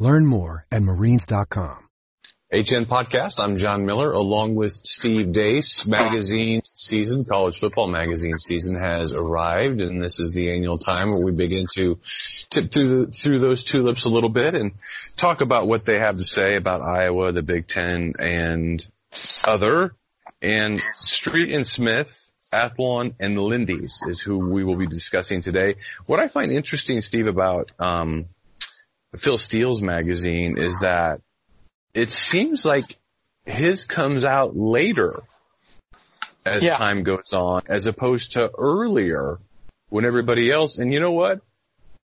Learn more at marines.com. HN Podcast. I'm John Miller along with Steve Deace. Magazine season, college football magazine season has arrived and this is the annual time where we begin to tip through, the, through those tulips a little bit and talk about what they have to say about Iowa, the Big Ten and other. And Street and Smith, Athlon and Lindy's is who we will be discussing today. What I find interesting, Steve, about, um, Phil Steele's magazine is that it seems like his comes out later as yeah. time goes on as opposed to earlier when everybody else, and you know what?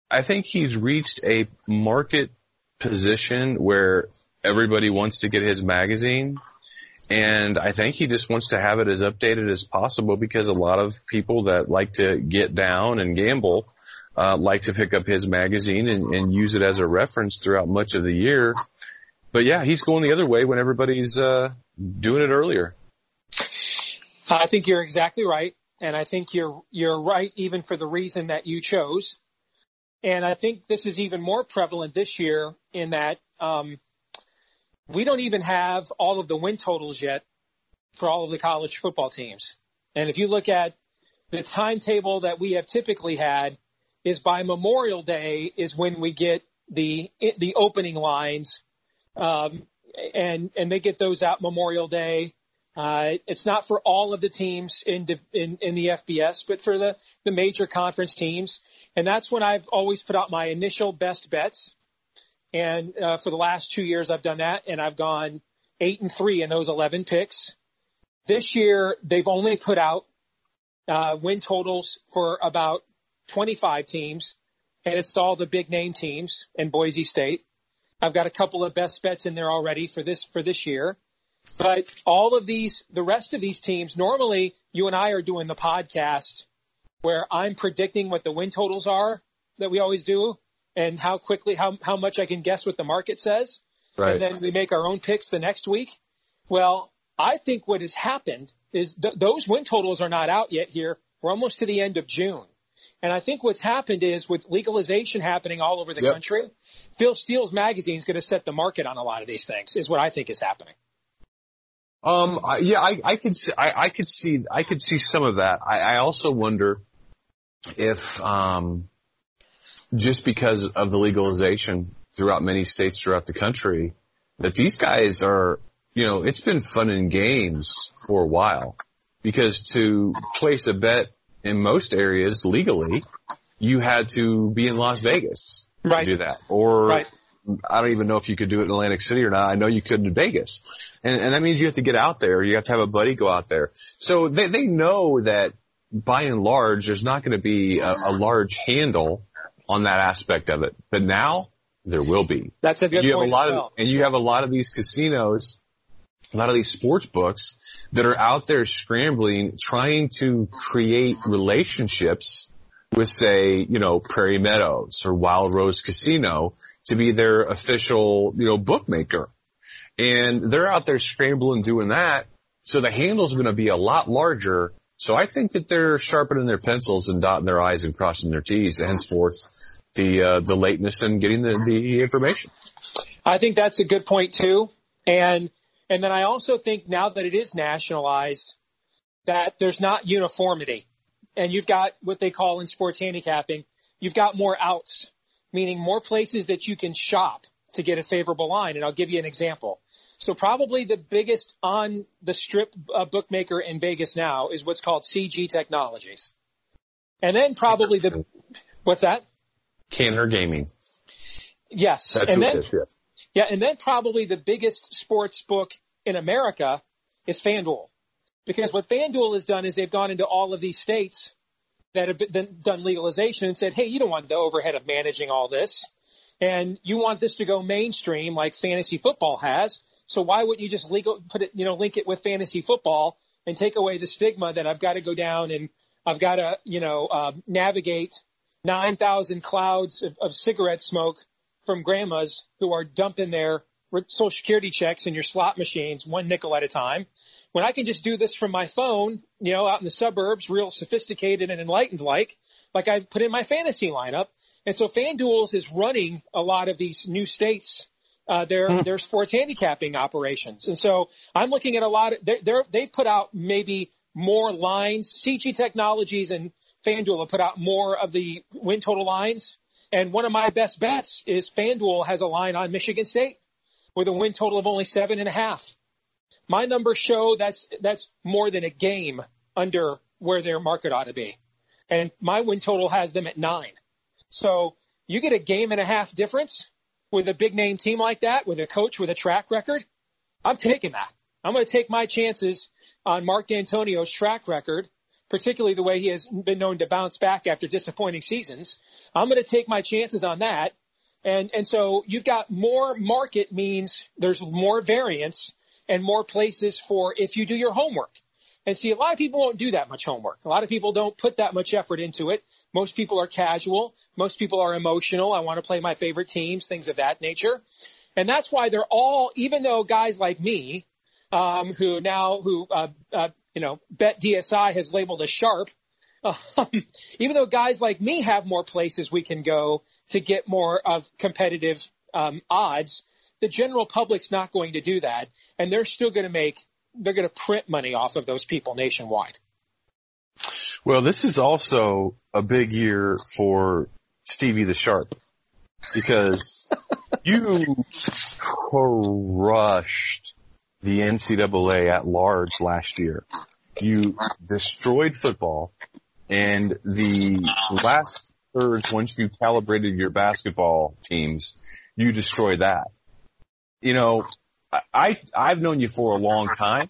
I think he's reached a market position where everybody wants to get his magazine. And I think he just wants to have it as updated as possible because a lot of people that like to get down and gamble uh, like to pick up his magazine and, and use it as a reference throughout much of the year. But yeah, he's going the other way when everybody's uh, doing it earlier. I think you're exactly right, and I think you're you're right even for the reason that you chose. And I think this is even more prevalent this year in that um, we don't even have all of the win totals yet for all of the college football teams. And if you look at the timetable that we have typically had, is by Memorial Day is when we get the the opening lines, um, and and they get those out Memorial Day. Uh, it's not for all of the teams in, in in the FBS, but for the the major conference teams, and that's when I've always put out my initial best bets. And uh, for the last two years, I've done that, and I've gone eight and three in those eleven picks. This year, they've only put out uh, win totals for about 25 teams, and it's all the big name teams in Boise State. I've got a couple of best bets in there already for this for this year. But all of these, the rest of these teams, normally you and I are doing the podcast where I'm predicting what the win totals are that we always do and how quickly, how, how much I can guess what the market says. Right. And then we make our own picks the next week. Well, I think what has happened is th- those win totals are not out yet here. We're almost to the end of June. And I think what's happened is with legalization happening all over the yep. country, Phil Steele's magazine is going to set the market on a lot of these things. Is what I think is happening. Um, yeah, I, I could see, I, I could see, I could see some of that. I, I also wonder if, um, just because of the legalization throughout many states throughout the country, that these guys are, you know, it's been fun and games for a while because to place a bet in most areas legally, you had to be in Las Vegas right. to do that. Or right. I don't even know if you could do it in Atlantic City or not. I know you couldn't in Vegas. And, and that means you have to get out there. You have to have a buddy go out there. So they, they know that by and large, there's not going to be a, a large handle on that aspect of it. But now there will be. That's a good you point. Have a lot well. of, and you have a lot of these casinos a lot of these sports books that are out there scrambling, trying to create relationships with say, you know, Prairie Meadows or Wild Rose Casino to be their official, you know, bookmaker. And they're out there scrambling doing that. So the handle's going to be a lot larger. So I think that they're sharpening their pencils and dotting their I's and crossing their T's, henceforth the, uh, the lateness in getting the, the information. I think that's a good point too. And and then I also think now that it is nationalized, that there's not uniformity. And you've got what they call in sports handicapping, you've got more outs, meaning more places that you can shop to get a favorable line. And I'll give you an example. So probably the biggest on the strip uh, bookmaker in Vegas now is what's called CG Technologies. And then probably the, what's that? Canner Gaming. Yes. That's and then, it is, yes. Yeah, and then probably the biggest sports book in America is FanDuel. Because what FanDuel has done is they've gone into all of these states that have been, done legalization and said, hey, you don't want the overhead of managing all this. and you want this to go mainstream like fantasy football has. So why wouldn't you just legal, put it, you know, link it with fantasy football and take away the stigma that I've got to go down and I've got to, you know, uh, navigate 9,000 clouds of, of cigarette smoke from grandmas who are dumping their social security checks in your slot machines one nickel at a time. When I can just do this from my phone, you know, out in the suburbs, real sophisticated and enlightened like, like I put in my fantasy lineup. And so FanDuel is running a lot of these new states, uh, their, mm. their sports handicapping operations. And so I'm looking at a lot of, they're, they're, they put out maybe more lines. CG Technologies and FanDuel have put out more of the win total lines. And one of my best bets is FanDuel has a line on Michigan State with a win total of only seven and a half. My numbers show that's, that's more than a game under where their market ought to be. And my win total has them at nine. So you get a game and a half difference with a big name team like that, with a coach with a track record. I'm taking that. I'm going to take my chances on Mark Dantonio's track record, particularly the way he has been known to bounce back after disappointing seasons. I'm going to take my chances on that. And, and so you've got more market means there's more variance and more places for if you do your homework. And see, a lot of people won't do that much homework. A lot of people don't put that much effort into it. Most people are casual. Most people are emotional. I want to play my favorite teams, things of that nature. And that's why they're all, even though guys like me, um, who now, who, uh, uh, you know, Bet DSI has labeled as sharp, um, even though guys like me have more places we can go to get more of competitive um, odds, the general public's not going to do that, and they're still going to make they're going to print money off of those people nationwide. Well, this is also a big year for Stevie the Sharp because you crushed the NCAA at large last year. You destroyed football and the last thirds, once you calibrated your basketball teams, you destroy that. You know, I, I've known you for a long time.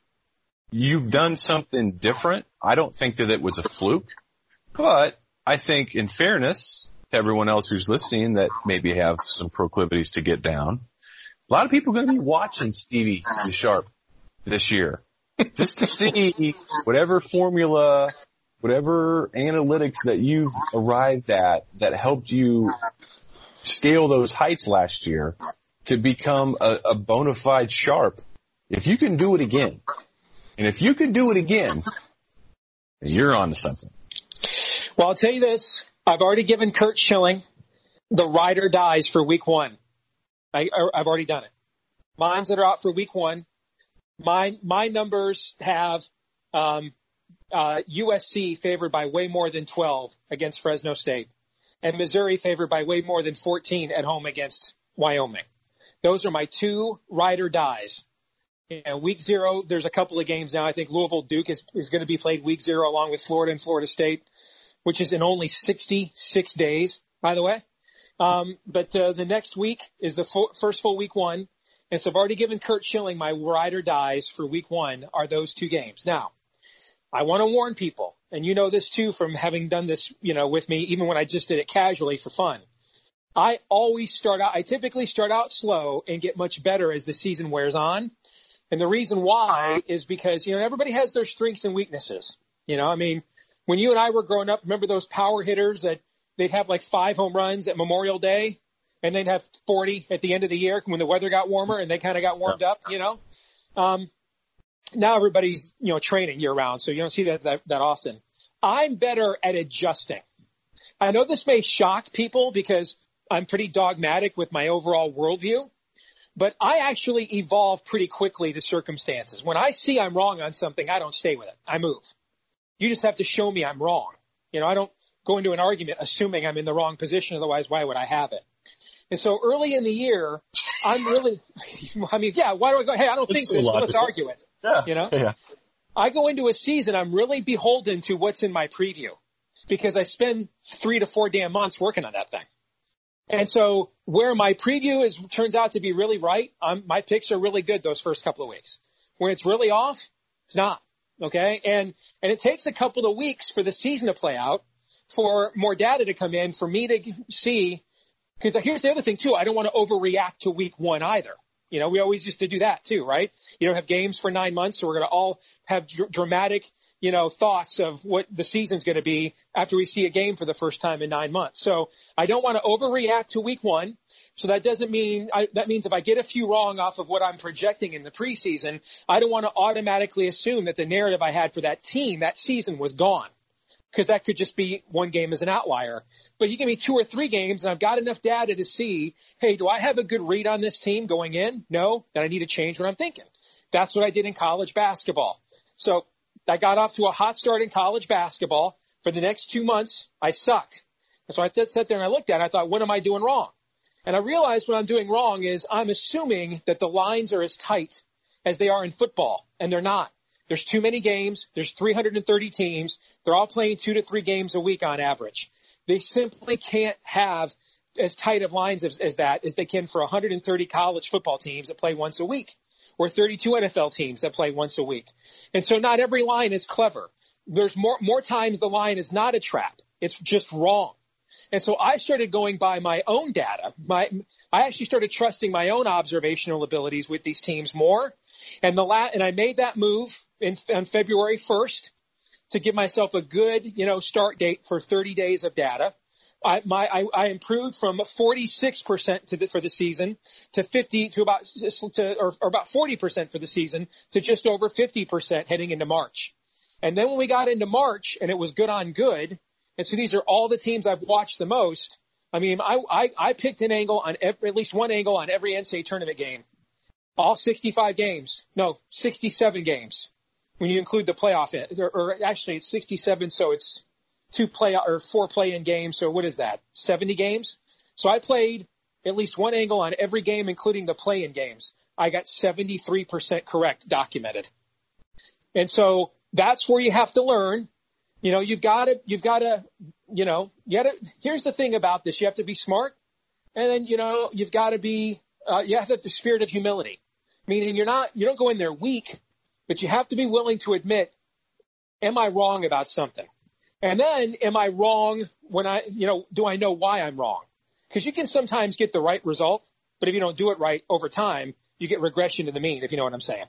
You've done something different. I don't think that it was a fluke, but I think in fairness to everyone else who's listening that maybe have some proclivities to get down, a lot of people are going to be watching Stevie Sharp this year just to see whatever formula whatever analytics that you've arrived at that helped you scale those heights last year to become a, a bona fide sharp, if you can do it again, and if you can do it again, you're on to something. Well, I'll tell you this. I've already given Curt Schilling the rider dies for week one. I, I've already done it. Mines that are out for week one. My, my numbers have, um, uh, USC favored by way more than 12 against Fresno State, and Missouri favored by way more than 14 at home against Wyoming. Those are my two ride or dies. And week zero, there's a couple of games now. I think Louisville Duke is, is going to be played week zero along with Florida and Florida State, which is in only 66 days, by the way. Um, but uh, the next week is the first full week one. And so I've already given Curt Schilling my ride or dies for week one are those two games. Now, I want to warn people, and you know this too from having done this, you know, with me, even when I just did it casually for fun. I always start out, I typically start out slow and get much better as the season wears on. And the reason why is because, you know, everybody has their strengths and weaknesses. You know, I mean, when you and I were growing up, remember those power hitters that they'd have like five home runs at Memorial Day and they'd have 40 at the end of the year when the weather got warmer and they kind of got warmed up, you know? Um, now everybody's, you know, training year round, so you don't see that, that, that often. I'm better at adjusting. I know this may shock people because I'm pretty dogmatic with my overall worldview, but I actually evolve pretty quickly to circumstances. When I see I'm wrong on something, I don't stay with it. I move. You just have to show me I'm wrong. You know, I don't go into an argument assuming I'm in the wrong position. Otherwise, why would I have it? And so early in the year, I'm really, I mean, yeah, why do I go, hey, I don't think this, let's argue it. Yeah. You know? Yeah. I go into a season, I'm really beholden to what's in my preview because I spend three to four damn months working on that thing. And so where my preview is, turns out to be really right, I'm, my picks are really good those first couple of weeks. When it's really off, it's not. Okay. And, and it takes a couple of weeks for the season to play out, for more data to come in, for me to see because here's the other thing too. I don't want to overreact to week one either. You know, we always used to do that too, right? You don't have games for nine months, so we're going to all have dr- dramatic, you know, thoughts of what the season's going to be after we see a game for the first time in nine months. So I don't want to overreact to week one. So that doesn't mean, I, that means if I get a few wrong off of what I'm projecting in the preseason, I don't want to automatically assume that the narrative I had for that team that season was gone. Because that could just be one game as an outlier. But you give me two or three games and I've got enough data to see, hey, do I have a good read on this team going in? No, then I need to change what I'm thinking. That's what I did in college basketball. So I got off to a hot start in college basketball. For the next two months, I sucked. And so I sat there and I looked at it. I thought, what am I doing wrong? And I realized what I'm doing wrong is I'm assuming that the lines are as tight as they are in football, and they're not. There's too many games. There's 330 teams. They're all playing two to three games a week on average. They simply can't have as tight of lines as, as that as they can for 130 college football teams that play once a week or 32 NFL teams that play once a week. And so not every line is clever. There's more, more times the line is not a trap. It's just wrong. And so I started going by my own data. My, I actually started trusting my own observational abilities with these teams more. And the la- and I made that move in, on February 1st to give myself a good, you know, start date for 30 days of data. I, my, I, I improved from 46% to the, for the season to 50 to about, to, or, or about 40% for the season to just over 50% heading into March. And then when we got into March and it was good on good, and so these are all the teams I've watched the most. I mean, I, I, I picked an angle on every, at least one angle on every NCAA tournament game. All 65 games. No, 67 games. When you include the playoff, or, or actually it's 67, so it's two play or four play-in games. So what is that? 70 games. So I played at least one angle on every game, including the play-in games. I got 73% correct documented. And so that's where you have to learn you know, you've got to, you've got to, you know, you got to, here's the thing about this. You have to be smart and then, you know, you've got to be, uh, you have to have the spirit of humility, meaning you're not, you don't go in there weak, but you have to be willing to admit, am I wrong about something? And then am I wrong when I, you know, do I know why I'm wrong? Because you can sometimes get the right result, but if you don't do it right over time, you get regression to the mean, if you know what I'm saying.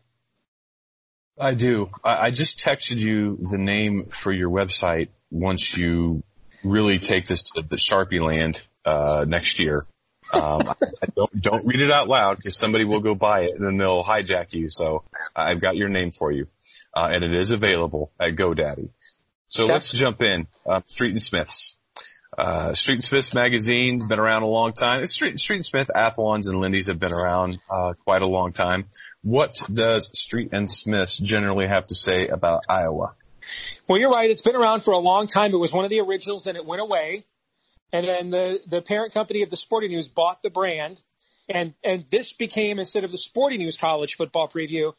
I do. I, I just texted you the name for your website once you really take this to the Sharpie land uh, next year. Um, I, don't don't read it out loud because somebody will go buy it and then they'll hijack you. So I've got your name for you, uh, and it is available at GoDaddy. So let's jump in. Uh, Street and Smiths. Uh, Street and Smiths magazine has been around a long time. Street, Street and Smith, Athlons and Lindy's have been around, uh, quite a long time. What does Street and Smiths generally have to say about Iowa? Well, you're right. It's been around for a long time. It was one of the originals and it went away. And then the, the parent company of the Sporting News bought the brand. And, and this became, instead of the Sporting News college football preview,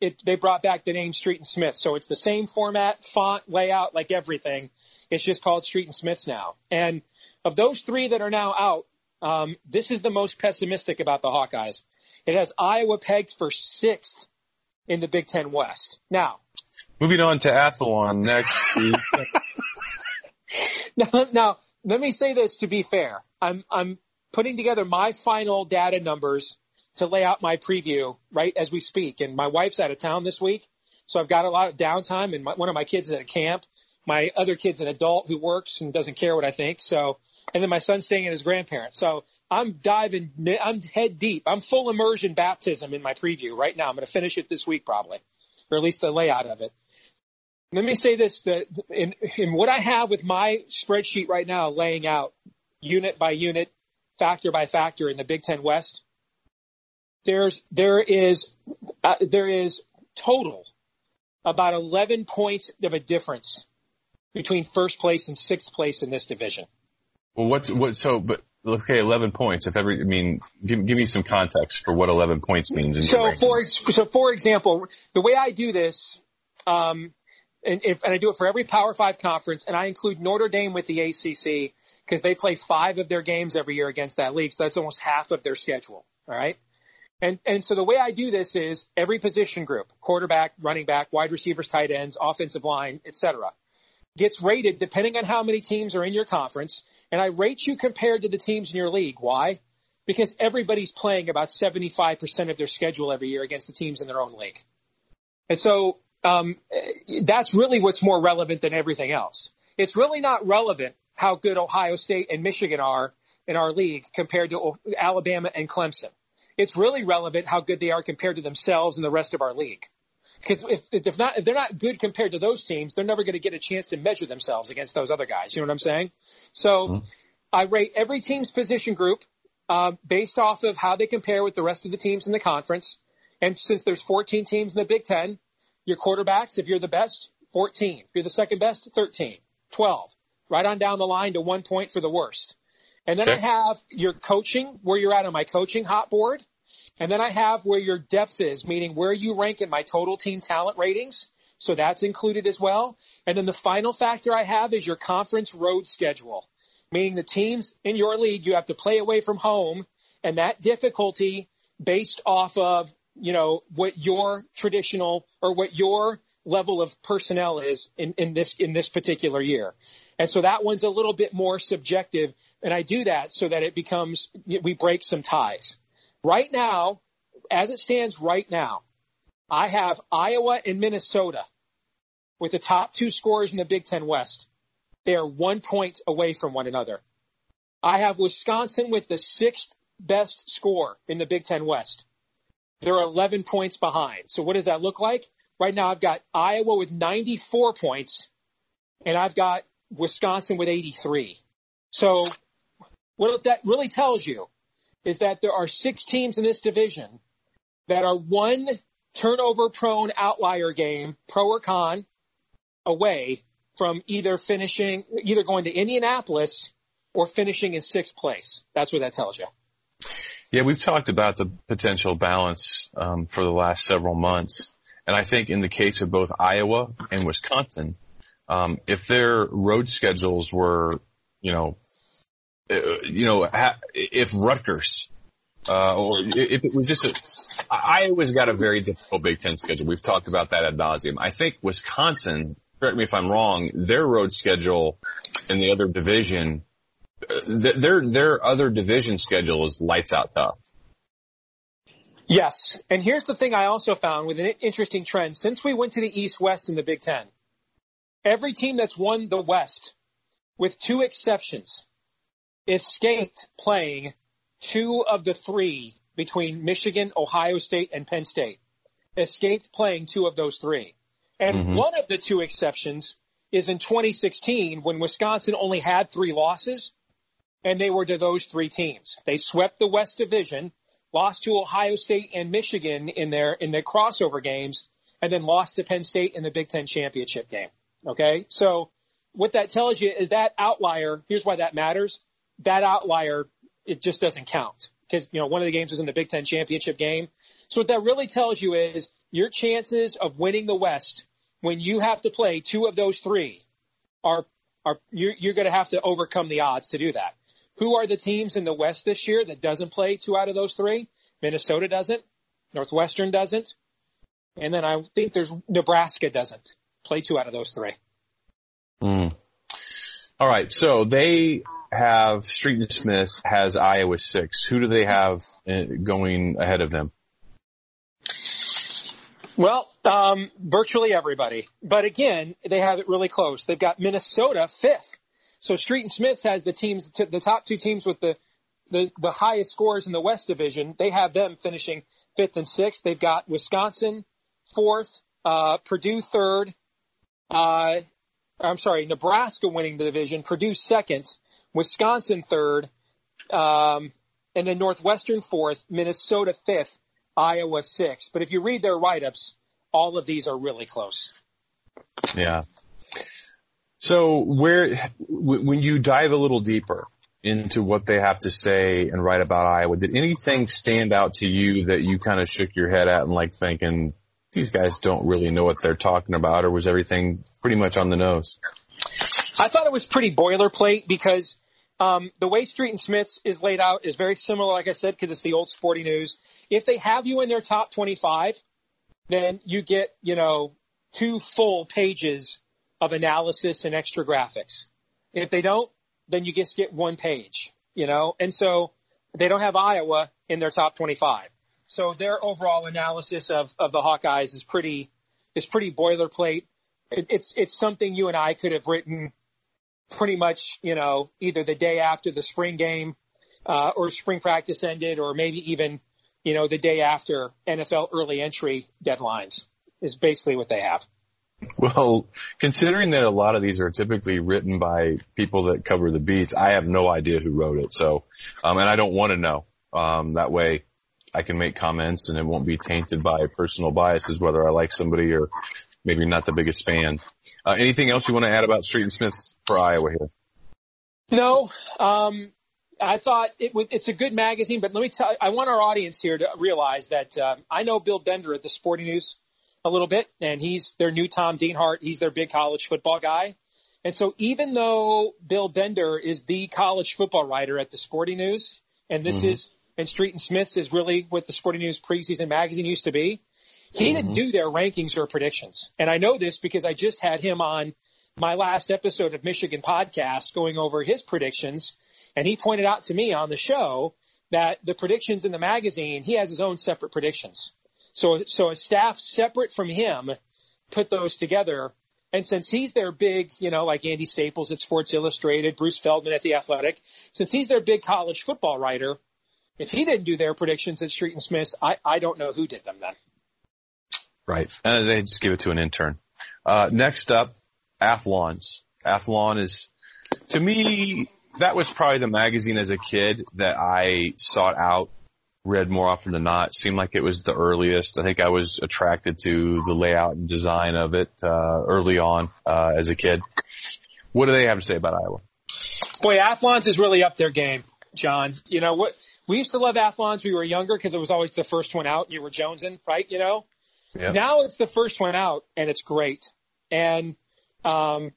it, they brought back the name Street and Smith. So it's the same format, font, layout, like everything. It's just called Street and Smiths now. And of those three that are now out, um, this is the most pessimistic about the Hawkeyes. It has Iowa pegged for sixth in the Big Ten West. Now, moving on to Athlon next. now, now, let me say this to be fair. I'm, I'm putting together my final data numbers to lay out my preview right as we speak. And my wife's out of town this week. So I've got a lot of downtime and my, one of my kids is at a camp. My other kid's an adult who works and doesn't care what I think. So, and then my son's staying at his grandparents. So I'm diving, I'm head deep. I'm full immersion baptism in my preview right now. I'm going to finish it this week probably, or at least the layout of it. Let me say this, that in, in what I have with my spreadsheet right now laying out unit by unit, factor by factor in the Big Ten West, there's, there is, uh, there is total about 11 points of a difference between first place and sixth place in this division. Well, what's, what, so, but okay, 11 points. If every, I mean, give, give me some context for what 11 points means. so for, so for example, the way I do this, um, and, if, and I do it for every Power Five conference, and I include Notre Dame with the ACC because they play five of their games every year against that league, so that's almost half of their schedule. All right. And, and so the way I do this is every position group, quarterback, running back, wide receivers, tight ends, offensive line, etc., gets rated depending on how many teams are in your conference And I rate you compared to the teams in your league. Why? Because everybody's playing about 75% of their schedule every year against the teams in their own league. And so, um, that's really what's more relevant than everything else. It's really not relevant how good Ohio State and Michigan are in our league compared to Alabama and Clemson. It's really relevant how good they are compared to themselves and the rest of our league. Because if, if not, if they're not good compared to those teams, they're never going to get a chance to measure themselves against those other guys. You know what I'm saying? So mm-hmm. I rate every team's position group, uh, based off of how they compare with the rest of the teams in the conference. And since there's 14 teams in the Big Ten, your quarterbacks, if you're the best, 14. If you're the second best, 13, 12. Right on down the line to one point for the worst. And then okay. I have your coaching, where you're at on my coaching hot board. And then I have where your depth is, meaning where you rank in my total team talent ratings. So that's included as well. And then the final factor I have is your conference road schedule, meaning the teams in your league you have to play away from home and that difficulty based off of, you know, what your traditional or what your level of personnel is in, in this, in this particular year. And so that one's a little bit more subjective. And I do that so that it becomes, we break some ties. Right now, as it stands right now, I have Iowa and Minnesota with the top two scorers in the Big Ten West. They are one point away from one another. I have Wisconsin with the sixth best score in the Big Ten West. They're 11 points behind. So what does that look like? Right now I've got Iowa with 94 points and I've got Wisconsin with 83. So what that really tells you is that there are six teams in this division that are one turnover prone outlier game, pro or con, away from either finishing, either going to Indianapolis or finishing in sixth place. That's what that tells you. Yeah, we've talked about the potential balance um, for the last several months. And I think in the case of both Iowa and Wisconsin, um, if their road schedules were, you know, uh, you know, if Rutgers, uh, or if it was just a, Iowa's got a very difficult Big Ten schedule. We've talked about that ad nauseum. I think Wisconsin, correct me if I'm wrong, their road schedule in the other division, their, their other division schedule is lights out tough. Yes. And here's the thing I also found with an interesting trend. Since we went to the East West in the Big Ten, every team that's won the West, with two exceptions, escaped playing two of the three between Michigan, Ohio State, and Penn State. Escaped playing two of those three. And mm-hmm. one of the two exceptions is in 2016 when Wisconsin only had three losses and they were to those three teams. They swept the West Division, lost to Ohio State and Michigan in their, in their crossover games, and then lost to Penn State in the Big Ten championship game. Okay. So what that tells you is that outlier, here's why that matters. That outlier, it just doesn't count because, you know, one of the games was in the Big Ten championship game. So what that really tells you is your chances of winning the West when you have to play two of those three are, are, you're, you're going to have to overcome the odds to do that. Who are the teams in the West this year that doesn't play two out of those three? Minnesota doesn't. Northwestern doesn't. And then I think there's Nebraska doesn't play two out of those three. Mm. All right. So they have Street and Smith has Iowa six. Who do they have uh, going ahead of them? Well, um, virtually everybody. But again, they have it really close. They've got Minnesota fifth. So Street and Smiths has the teams, the top two teams with the, the, the highest scores in the West Division. They have them finishing fifth and sixth. They've got Wisconsin fourth, uh, Purdue third, uh, I'm sorry, Nebraska winning the division, Purdue second, Wisconsin third, um, and then Northwestern fourth, Minnesota fifth, Iowa sixth. But if you read their write-ups, all of these are really close. Yeah. So where, when you dive a little deeper into what they have to say and write about Iowa, did anything stand out to you that you kind of shook your head at and like thinking, these guys don't really know what they're talking about, or was everything pretty much on the nose? I thought it was pretty boilerplate because um, the way Street and Smiths is laid out is very similar, like I said, because it's the old sporting news. If they have you in their top 25, then you get, you know, two full pages of analysis and extra graphics. If they don't, then you just get one page, you know, and so they don't have Iowa in their top 25. So their overall analysis of, of the Hawkeyes is pretty, is pretty boilerplate. It, it's, it's something you and I could have written pretty much, you know, either the day after the spring game, uh, or spring practice ended, or maybe even, you know, the day after NFL early entry deadlines is basically what they have. Well, considering that a lot of these are typically written by people that cover the beats, I have no idea who wrote it. So, um, and I don't want to know. Um, that way I can make comments and it won't be tainted by personal biases, whether I like somebody or maybe not the biggest fan. Uh, anything else you want to add about Street and Smith for Iowa here? No, um, I thought it was, it's a good magazine, but let me tell, I want our audience here to realize that, uh, I know Bill Bender at the Sporting News a little bit, and he's their new Tom Dienhart. He's their big college football guy. And so even though Bill Bender is the college football writer at the Sporting News, and this mm-hmm. is, and Street and Smiths is really what the Sporting News preseason magazine used to be, he mm-hmm. didn't do their rankings or predictions. And I know this because I just had him on my last episode of Michigan podcast going over his predictions. And he pointed out to me on the show that the predictions in the magazine, he has his own separate predictions. So, so a staff separate from him put those together. And since he's their big, you know, like Andy Staples at Sports Illustrated, Bruce Feldman at The Athletic, since he's their big college football writer, if he didn't do their predictions at Street and Smith, I, I don't know who did them then. Right. And they just give it to an intern. Uh, next up, Athlons. Athlon is, to me, that was probably the magazine as a kid that I sought out read more often than not. Seemed like it was the earliest. I think I was attracted to the layout and design of it uh, early on uh, as a kid. What do they have to say about Iowa? Boy, Athlons is really up their game, John. You know what? We used to love Athlons. We were younger because it was always the first one out. You were jonesing, right? You know. Yep. Now it's the first one out, and it's great. And um,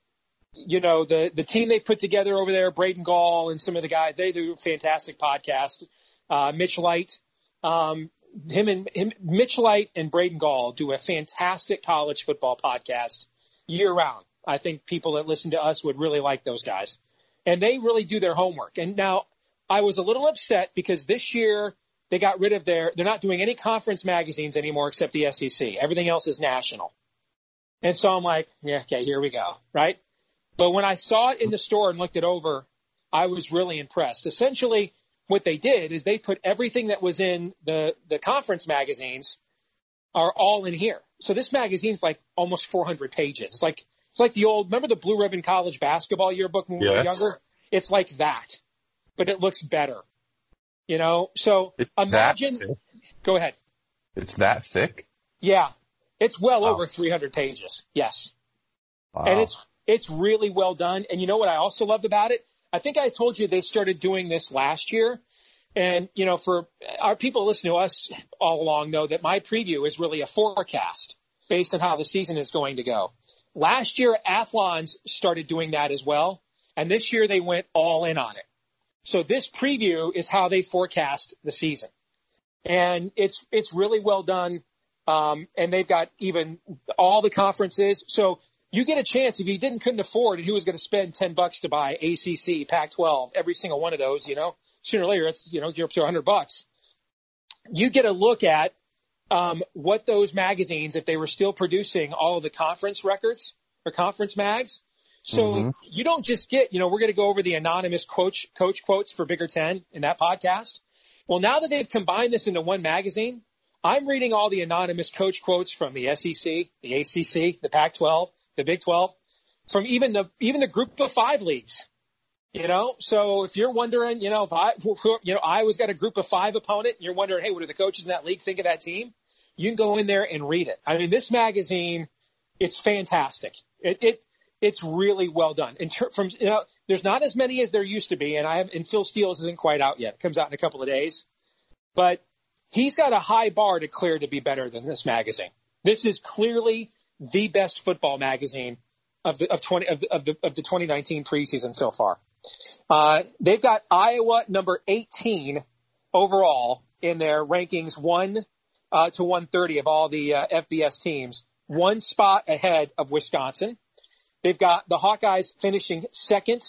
you know the the team they put together over there, Braden Gall and some of the guys, they do a fantastic podcast uh, Mitch Light. Um, him and him, Mitch Light and Braden Gall do a fantastic college football podcast year round. I think people that listen to us would really like those guys. And they really do their homework. And now I was a little upset because this year they got rid of their, they're not doing any conference magazines anymore except the SEC. Everything else is national. And so I'm like, yeah, okay, here we go. Right. But when I saw it in the store and looked it over, I was really impressed. Essentially, what they did is they put everything that was in the, the conference magazines are all in here. So this magazine's like almost 400 pages. It's like, it's like the old, remember the Blue Ribbon College basketball yearbook when we were younger? It's like that, but it looks better. You know, so it's imagine, go ahead. It's that thick? Yeah. It's well wow. over 300 pages. Yes. Wow. And it's, it's really well done. And you know what I also loved about it? I think I told you they started doing this last year. And, you know, for our people listening to us all along know that my preview is really a forecast based on how the season is going to go. Last year, Athlons started doing that as well. And this year they went all in on it. So this preview is how they forecast the season. And it's, it's really well done. Um, and they've got even all the conferences. So you get a chance if you didn't couldn't afford and who was going to spend 10 bucks to buy ACC, Pac-12, every single one of those, you know, sooner or later it's, you know, you're up to 100 bucks. You get a look at, um, what those magazines, if they were still producing all of the conference records or conference mags. So mm-hmm. you don't just get, you know, we're going to go over the anonymous coach, coach quotes for Bigger 10 in that podcast. Well, now that they've combined this into one magazine, I'm reading all the anonymous coach quotes from the SEC, the ACC, the Pac-12, the Big 12, from even the even the Group of Five leagues. You know, so if you're wondering, you know, if I, you know, Iowa's got a Group of Five opponent, and you're wondering, hey, what do the coaches in that league think of that team? You can go in there and read it. I mean, this magazine, it's fantastic. It, it it's really well done. In ter- from you know, there's not as many as there used to be, and I have, and Phil Steele's isn't quite out yet. It comes out in a couple of days, but he's got a high bar to clear to be better than this magazine. This is clearly the best football magazine of the of 20 of the, of the, of the 2019 preseason so far. Uh, they've got Iowa number 18 overall in their rankings, one uh, to 130 of all the uh, FBS teams, one spot ahead of Wisconsin. They've got the Hawkeyes finishing second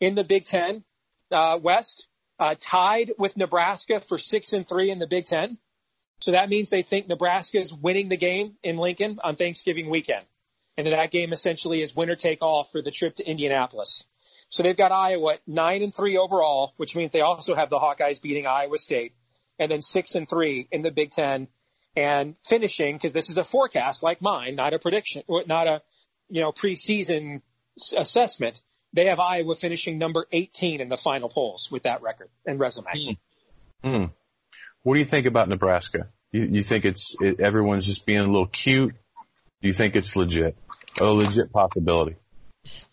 in the Big Ten uh, West, uh, tied with Nebraska for six and three in the Big Ten. So that means they think Nebraska is winning the game in Lincoln on Thanksgiving weekend. And that game essentially is winner take all for the trip to Indianapolis. So they've got Iowa nine and three overall, which means they also have the Hawkeyes beating Iowa State and then six and three in the Big Ten and finishing because this is a forecast like mine, not a prediction, not a, you know, preseason assessment. They have Iowa finishing number 18 in the final polls with that record and resume. Hmm. What do you think about Nebraska? You, you think it's it, everyone's just being a little cute? Do you think it's legit? A legit possibility?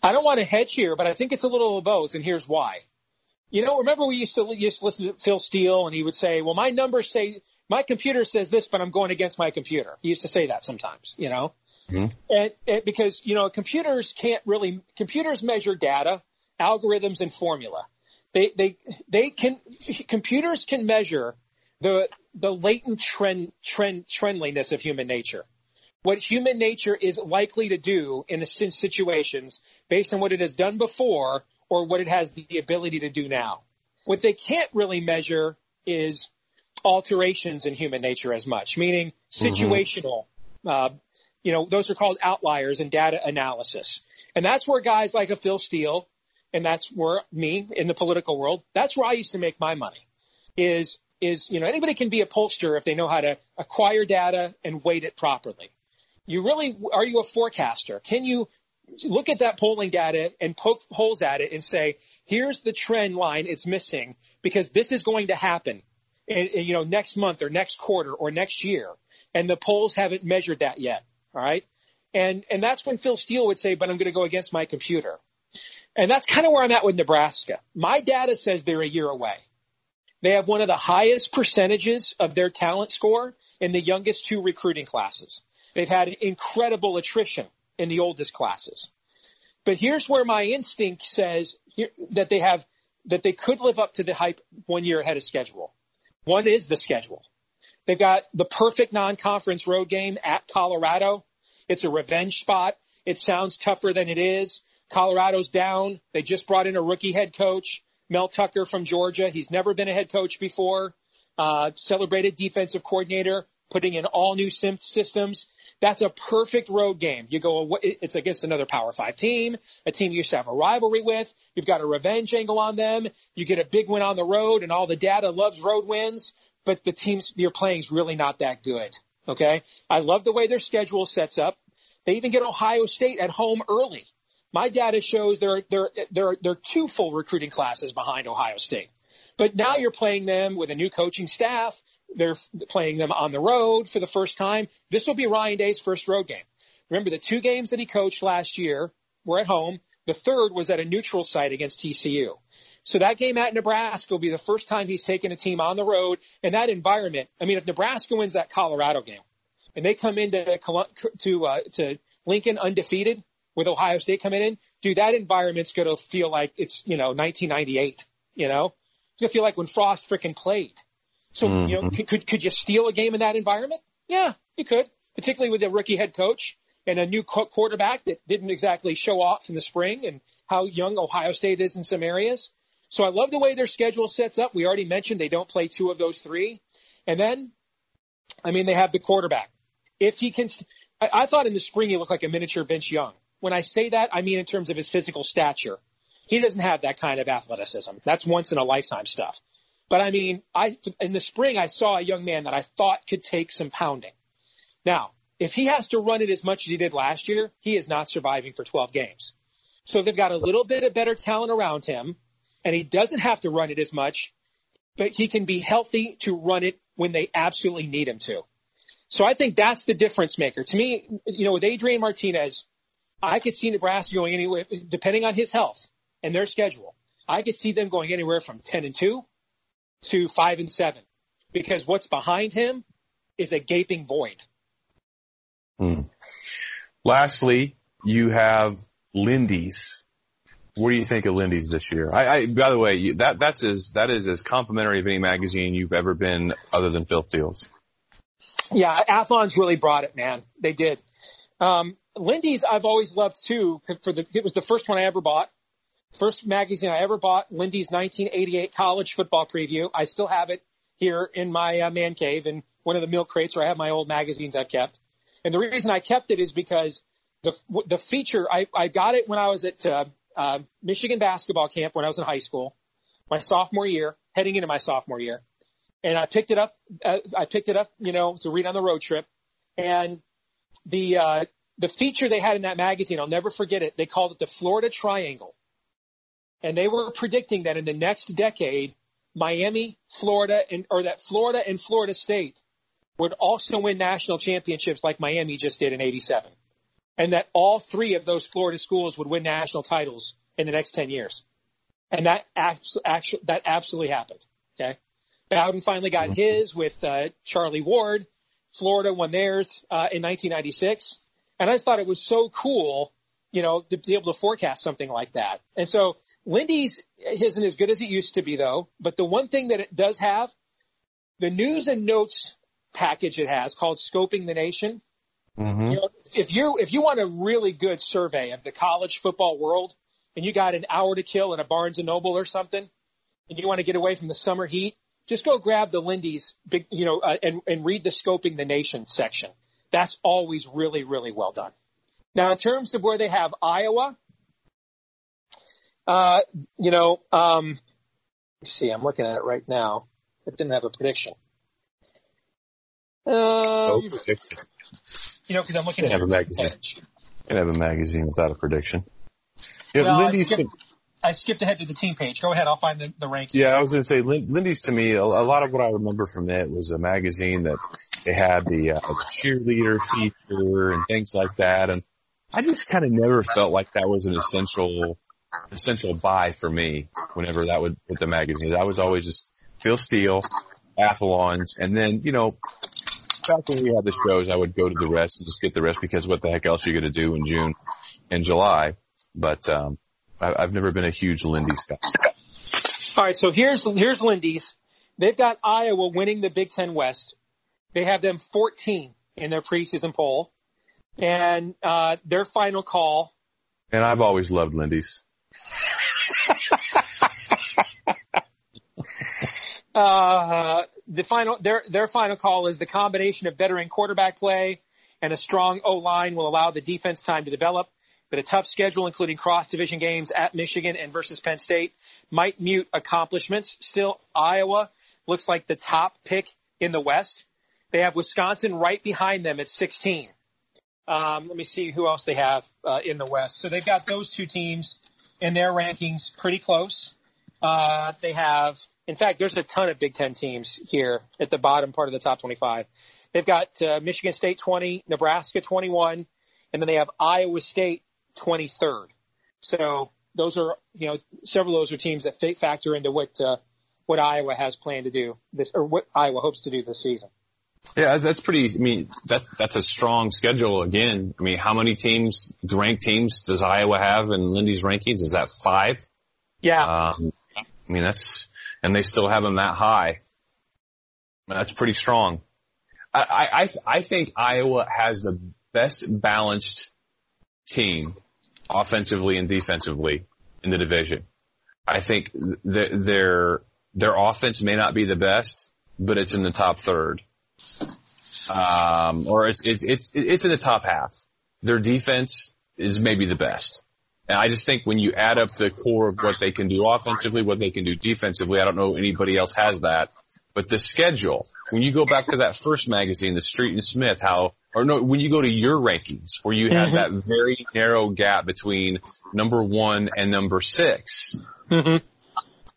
I don't want to hedge here, but I think it's a little of both, and here's why. You know, remember we used to used to listen to Phil Steele, and he would say, "Well, my numbers say my computer says this, but I'm going against my computer." He used to say that sometimes, you know, mm-hmm. and, and because you know computers can't really computers measure data, algorithms, and formula. They they they can computers can measure the the latent trend trend trendliness of human nature what human nature is likely to do in the situations based on what it has done before or what it has the ability to do now. What they can't really measure is alterations in human nature as much, meaning mm-hmm. situational. Mm-hmm. Uh, you know, those are called outliers in data analysis. And that's where guys like a Phil Steele, and that's where me in the political world, that's where I used to make my money is, is, you know, anybody can be a pollster if they know how to acquire data and weight it properly you really, are you a forecaster? Can you look at that polling data and poke holes at it and say, here's the trend line it's missing because this is going to happen, eh, eh, you know, next month or next quarter or next year. And the polls haven't measured that yet. All right. And, and that's when Phil Steele would say, but I'm going to go against my computer. And that's kind of where I'm at with Nebraska. My data says they're a year away. They have one of the highest percentages of their talent score in the youngest two recruiting classes. They've had incredible attrition in the oldest classes. But here's where my instinct says that they have, that they could live up to the hype one year ahead of schedule. One is the schedule. They've got the perfect non-conference road game at Colorado. It's a revenge spot. It sounds tougher than it is. Colorado's down. They just brought in a rookie head coach, Mel Tucker from Georgia. He's never been a head coach before. Uh, celebrated defensive coordinator, putting in all new sim- systems. That's a perfect road game. You go, away, it's against another Power Five team, a team you used to have a rivalry with. You've got a revenge angle on them. You get a big win on the road, and all the data loves road wins. But the teams you're playing is really not that good. Okay, I love the way their schedule sets up. They even get Ohio State at home early. My data shows they're they're they're they're two full recruiting classes behind Ohio State. But now you're playing them with a new coaching staff they're playing them on the road for the first time. This will be Ryan Day's first road game. Remember the two games that he coached last year were at home. The third was at a neutral site against TCU. So that game at Nebraska will be the first time he's taken a team on the road in that environment. I mean, if Nebraska wins that Colorado game and they come into to uh, to Lincoln undefeated with Ohio State coming in, dude, that environment's going to feel like it's you know 1998. You know, it's going to feel like when Frost frickin' played. So, mm-hmm. you know, mm-hmm. could, could you steal a game in that environment? Yeah, you could, particularly with a rookie head coach and a new quarterback that didn't exactly show off in the spring and how young Ohio State is in some areas. So I love the way their schedule sets up. We already mentioned they don't play two of those three. And then, I mean, they have the quarterback. If he can, I, I thought in the spring he looked like a miniature Vince Young. When I say that, I mean in terms of his physical stature. He doesn't have that kind of athleticism. That's once in a lifetime stuff. But I mean, I, in the spring, I saw a young man that I thought could take some pounding. Now, if he has to run it as much as he did last year, he is not surviving for 12 games. So they've got a little bit of better talent around him, and he doesn't have to run it as much, but he can be healthy to run it when they absolutely need him to. So I think that's the difference maker. To me, you know, with Adrian Martinez, I could see Nebraska going anywhere, depending on his health and their schedule. I could see them going anywhere from 10 and 2 to five and seven because what's behind him is a gaping void. Hmm. Lastly, you have Lindy's. What do you think of Lindy's this year? I, I by the way, that that's as that is as complimentary of any magazine you've ever been, other than Phil Steele's. Yeah, Athlon's really brought it, man. They did. Um, Lindy's I've always loved too. For the it was the first one I ever bought. First magazine I ever bought, Lindy's 1988 college football preview. I still have it here in my uh, man cave in one of the milk crates where I have my old magazines I've kept. And the reason I kept it is because the the feature I I got it when I was at uh, uh, Michigan basketball camp when I was in high school, my sophomore year, heading into my sophomore year, and I picked it up. Uh, I picked it up, you know, to read on the road trip, and the uh, the feature they had in that magazine, I'll never forget it. They called it the Florida Triangle, and they were predicting that in the next decade, Miami, Florida, and or that Florida and Florida State would also win national championships like Miami just did in '87 and that all three of those Florida schools would win national titles in the next 10 years. And that actually, that absolutely happened. Okay. Bowden finally got mm-hmm. his with, uh, Charlie Ward. Florida won theirs, uh, in 1996. And I just thought it was so cool, you know, to be able to forecast something like that. And so Lindy's isn't as good as it used to be though, but the one thing that it does have, the news and notes package it has called Scoping the Nation Mm-hmm. You know, if you if you want a really good survey of the college football world, and you got an hour to kill in a Barnes and Noble or something, and you want to get away from the summer heat, just go grab the Lindy's big, you know, uh, and and read the scoping the nation section. That's always really really well done. Now, in terms of where they have Iowa, uh, you know, um, let's see, I'm looking at it right now. It didn't have a prediction. Um, no prediction. You know, because I'm looking at have a magazine. Can have a magazine without a prediction. Yeah, well, Lindy's. I skipped, ahead to the team page. Go ahead. I'll find the, the ranking. Yeah, I was going to say Lindy's to me. A, a, lot of what I remember from it was a magazine that they had the, uh, cheerleader feature and things like that, and I just kind of never felt like that was an essential essential buy for me. Whenever that would with the magazine, I was always just Phil Steele, Athlons, and then you know back when we had the shows, I would go to the rest and just get the rest because what the heck else are you going to do in June and July? But um, I, I've never been a huge Lindy's guy. All right, so here's here's Lindy's. They've got Iowa winning the Big Ten West. They have them 14 in their preseason poll, and uh, their final call. And I've always loved Lindy's. uh, the final their their final call is the combination of veteran quarterback play and a strong O line will allow the defense time to develop. But a tough schedule, including cross division games at Michigan and versus Penn State, might mute accomplishments. Still, Iowa looks like the top pick in the West. They have Wisconsin right behind them at 16. Um, let me see who else they have uh, in the West. So they've got those two teams in their rankings pretty close. Uh, they have in fact, there's a ton of Big Ten teams here at the bottom part of the top 25. They've got uh, Michigan State 20, Nebraska 21, and then they have Iowa State 23rd. So those are, you know, several of those are teams that factor into what uh, what Iowa has planned to do this, or what Iowa hopes to do this season. Yeah, that's pretty. I mean, that that's a strong schedule. Again, I mean, how many teams, ranked teams, does Iowa have in Lindy's rankings? Is that five? Yeah. Um, I mean, that's and they still have them that high. That's pretty strong. I, I, I think Iowa has the best balanced team offensively and defensively in the division. I think th- their, their offense may not be the best, but it's in the top third. Um, or it's, it's, it's, it's in the top half. Their defense is maybe the best. And I just think when you add up the core of what they can do offensively, what they can do defensively, I don't know anybody else has that. But the schedule, when you go back to that first magazine, the Street and Smith, how, or no, when you go to your rankings, where you have mm-hmm. that very narrow gap between number one and number 6 mm-hmm.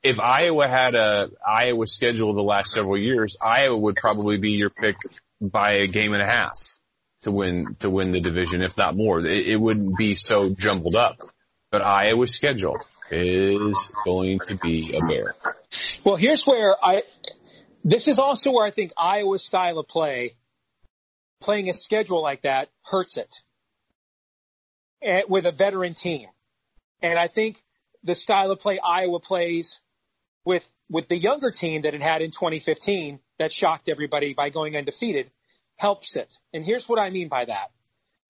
If Iowa had a Iowa schedule the last several years, Iowa would probably be your pick by a game and a half to win to win the division, if not more. It, it wouldn't be so jumbled up but Iowa's schedule is going to be a bear. Well, here's where I, this is also where I think Iowa's style of play, playing a schedule like that hurts it and, with a veteran team. And I think the style of play Iowa plays with, with the younger team that it had in 2015 that shocked everybody by going undefeated helps it. And here's what I mean by that.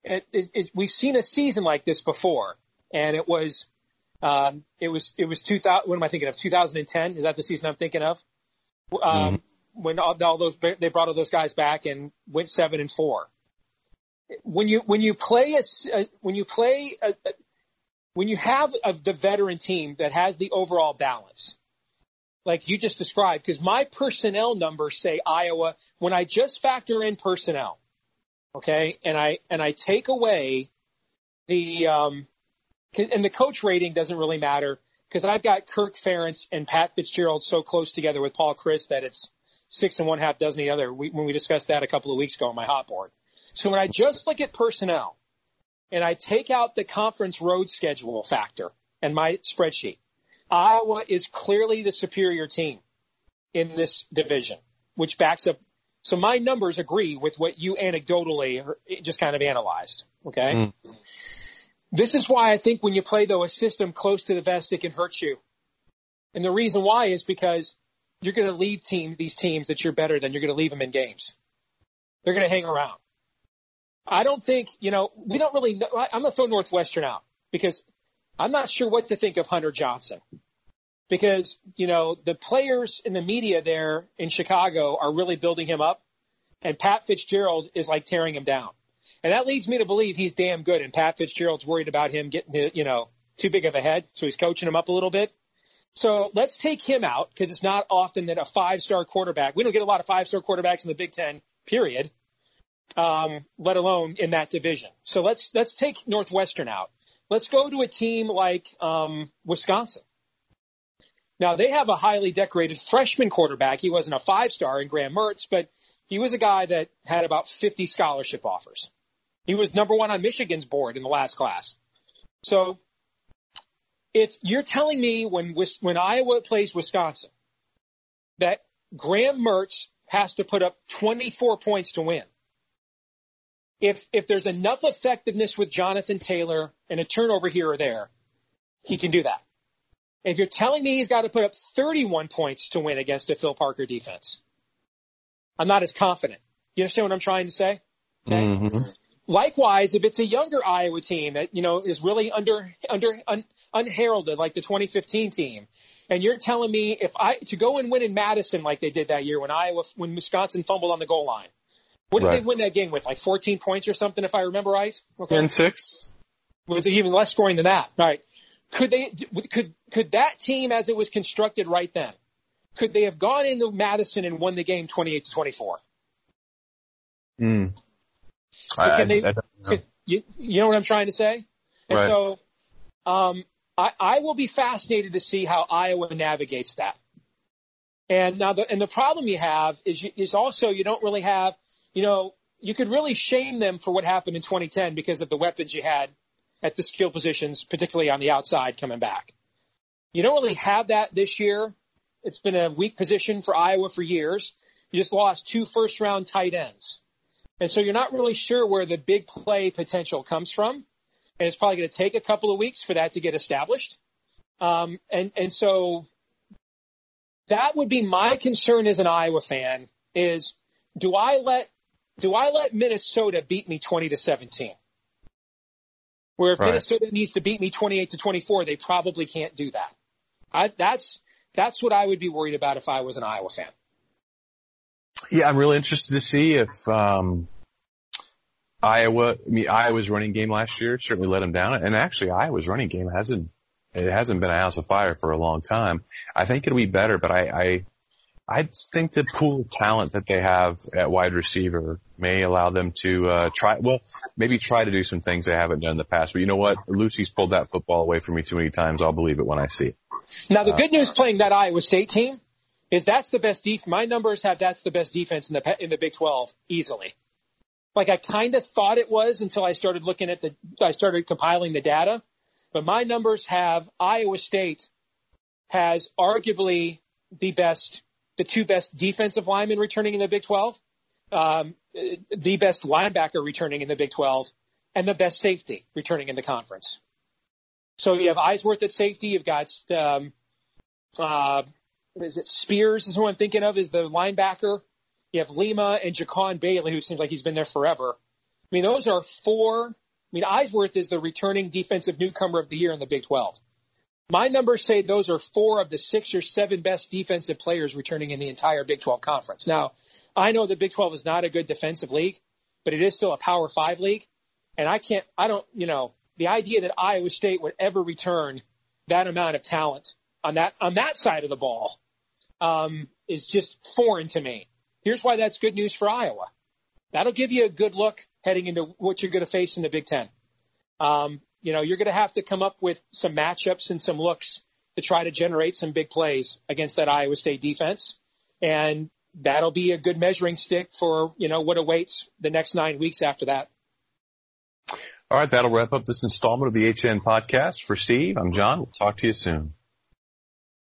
It, it, it, we've seen a season like this before and it was Um, it was it was 2000. What am I thinking of? 2010. Is that the season I'm thinking of? Um, mm-hmm. When all, those they brought all those guys back and went seven and four. When you when you play a, when you play a, when you have a, the veteran team that has the overall balance, like you just described, because my personnel numbers say Iowa. When I just factor in personnel, okay, and I and I take away the um, and the coach rating doesn't really matter because I've got Kirk Ferentz and Pat Fitzgerald so close together with Paul Chryst that it's six and one half dozen the other. We, when we discussed that a couple of weeks ago on my hot board. So when I just look at personnel and I take out the conference road schedule factor and my spreadsheet, Iowa is clearly the superior team in this division, which backs up. So my numbers agree with what you anecdotally just kind of analyzed. Okay. Mm. This is why I think when you play though a system close to the vest, it can hurt you. And the reason why is because you're going to leave teams, these teams that you're better than, you're going to leave them in games. They're going to hang around. I don't think, you know, we don't really know. I'm going to throw Northwestern out because I'm not sure what to think of Hunter Johnson because, you know, the players in the media there in Chicago are really building him up and Pat Fitzgerald is like tearing him down. And that leads me to believe he's damn good. And Pat Fitzgerald's worried about him getting, you know, too big of a head. So he's coaching him up a little bit. So let's take him out because it's not often that a five star quarterback, we don't get a lot of five star quarterbacks in the Big Ten, period. Um, let alone in that division. So let's, let's take Northwestern out. Let's go to a team like, um, Wisconsin. Now they have a highly decorated freshman quarterback. He wasn't a five star in Graham Mertz, but he was a guy that had about 50 scholarship offers. He was number one on Michigan's board in the last class. So if you're telling me when, when Iowa plays Wisconsin that Graham Mertz has to put up 24 points to win, if, if there's enough effectiveness with Jonathan Taylor and a turnover here or there, he can do that. If you're telling me he's got to put up 31 points to win against a Phil Parker defense, I'm not as confident. You understand what I'm trying to say? Okay? Mm-hmm. Likewise, if it's a younger Iowa team that, you know, is really under, under, un, unheralded like the 2015 team, and you're telling me if I, to go and win in Madison like they did that year when Iowa, when Wisconsin fumbled on the goal line, what did right. they win that game with? Like 14 points or something, if I remember right? Okay. 10 6. Was it even less scoring than that? All right. Could they, could, could that team as it was constructed right then, could they have gone into Madison and won the game 28 to 24? Hmm. I, they, I you, you know what I'm trying to say? And right. so, um, I, I will be fascinated to see how Iowa navigates that. And now the, and the problem you have is, you, is also you don't really have, you know, you could really shame them for what happened in 2010 because of the weapons you had at the skill positions, particularly on the outside coming back. You don't really have that this year. It's been a weak position for Iowa for years. You just lost two first round tight ends. And so you're not really sure where the big play potential comes from. And it's probably going to take a couple of weeks for that to get established. Um, and, and so that would be my concern as an Iowa fan is do I let, do I let Minnesota beat me 20 to 17? Where if right. Minnesota needs to beat me 28 to 24, they probably can't do that. I, that's, that's what I would be worried about if I was an Iowa fan. Yeah, I'm really interested to see if um, Iowa, I mean, Iowa's running game last year certainly let them down. And actually Iowa's running game hasn't, it hasn't been a house of fire for a long time. I think it'll be better, but I, I, I think the pool of talent that they have at wide receiver may allow them to, uh, try, well, maybe try to do some things they haven't done in the past. But you know what? Lucy's pulled that football away from me too many times. I'll believe it when I see it. Now the uh, good news playing that Iowa State team is that's the best def- my numbers have that's the best defense in the, in the Big 12 easily like I kind of thought it was until I started looking at the, I started compiling the data. But my numbers have Iowa State has arguably the best, the two best defensive linemen returning in the Big 12, um, the best linebacker returning in the Big 12, and the best safety returning in the conference. So you have Eisworth at safety. You've got, um, uh, is it Spears is who I'm thinking of is the linebacker. You have Lima and Jaquan Bailey, who seems like he's been there forever. I mean, those are four. I mean, Eisworth is the returning defensive newcomer of the year in the Big 12. My numbers say those are four of the six or seven best defensive players returning in the entire Big 12 conference. Now, I know the Big 12 is not a good defensive league, but it is still a Power Five league. And I can't, I don't, you know, the idea that Iowa State would ever return that amount of talent on that, on that side of the ball, um, is just foreign to me. Here's why that's good news for Iowa. That'll give you a good look heading into what you're going to face in the Big Ten. Um, you know, you're going to have to come up with some matchups and some looks to try to generate some big plays against that Iowa State defense. And that'll be a good measuring stick for, you know, what awaits the next nine weeks after that. All right. That'll wrap up this installment of the HN podcast. For Steve, I'm John. We'll talk to you soon.